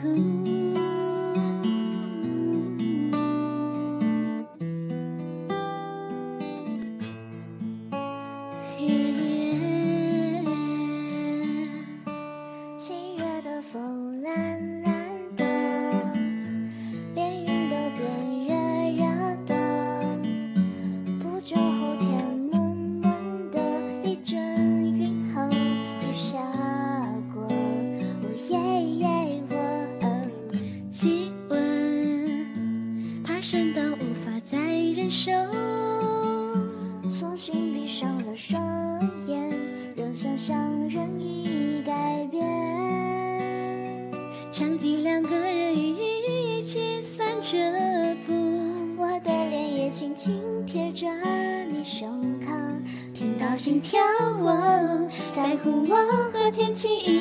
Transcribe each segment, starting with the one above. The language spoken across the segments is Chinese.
who 声到无法再忍受，索性闭上了双眼，让想象任意改变。场景两个人一起散着步，我的脸也轻轻贴着你胸膛，听到心跳，哦，在乎我和天气一。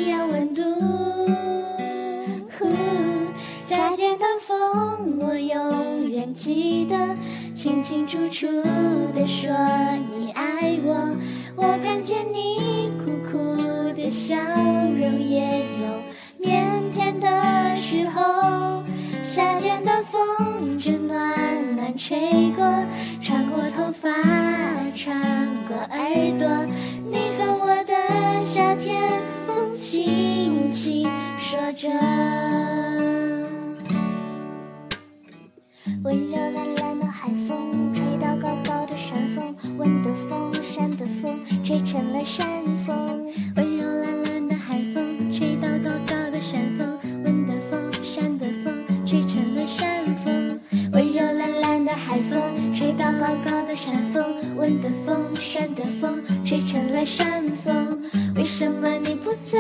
记得，清清楚楚地说你爱我。我看见你苦苦的笑容，也有腼腆的时候。夏天的风正暖暖吹过，穿过头发，穿过耳朵。你和我的夏天，风轻轻说着。温柔懒懒的海风，吹到高高的山峰，温的风，山的风，吹成了山风。温柔懒懒的海风，吹到高高的山峰，温的风，山的风，吹成了山风。温柔懒懒的海风，吹到高高的山峰，温的风，山的风，吹成了山风。为什么你不在？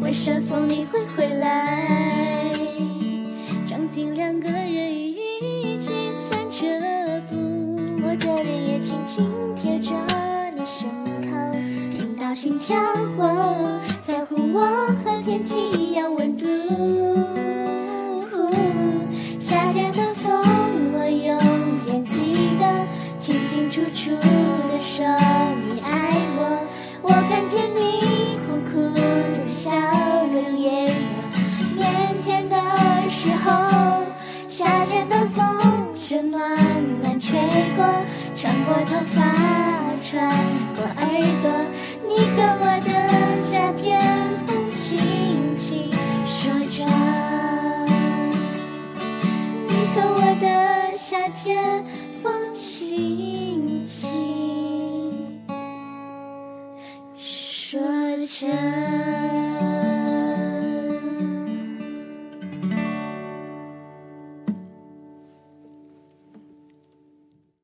问山峰你会回来？场景两个人脸也轻轻贴着你胸口，听到心跳，我在乎我和天气一样温度。穿过耳朵。你和我的夏天，风轻轻说着。你和我的夏天，风轻轻说着。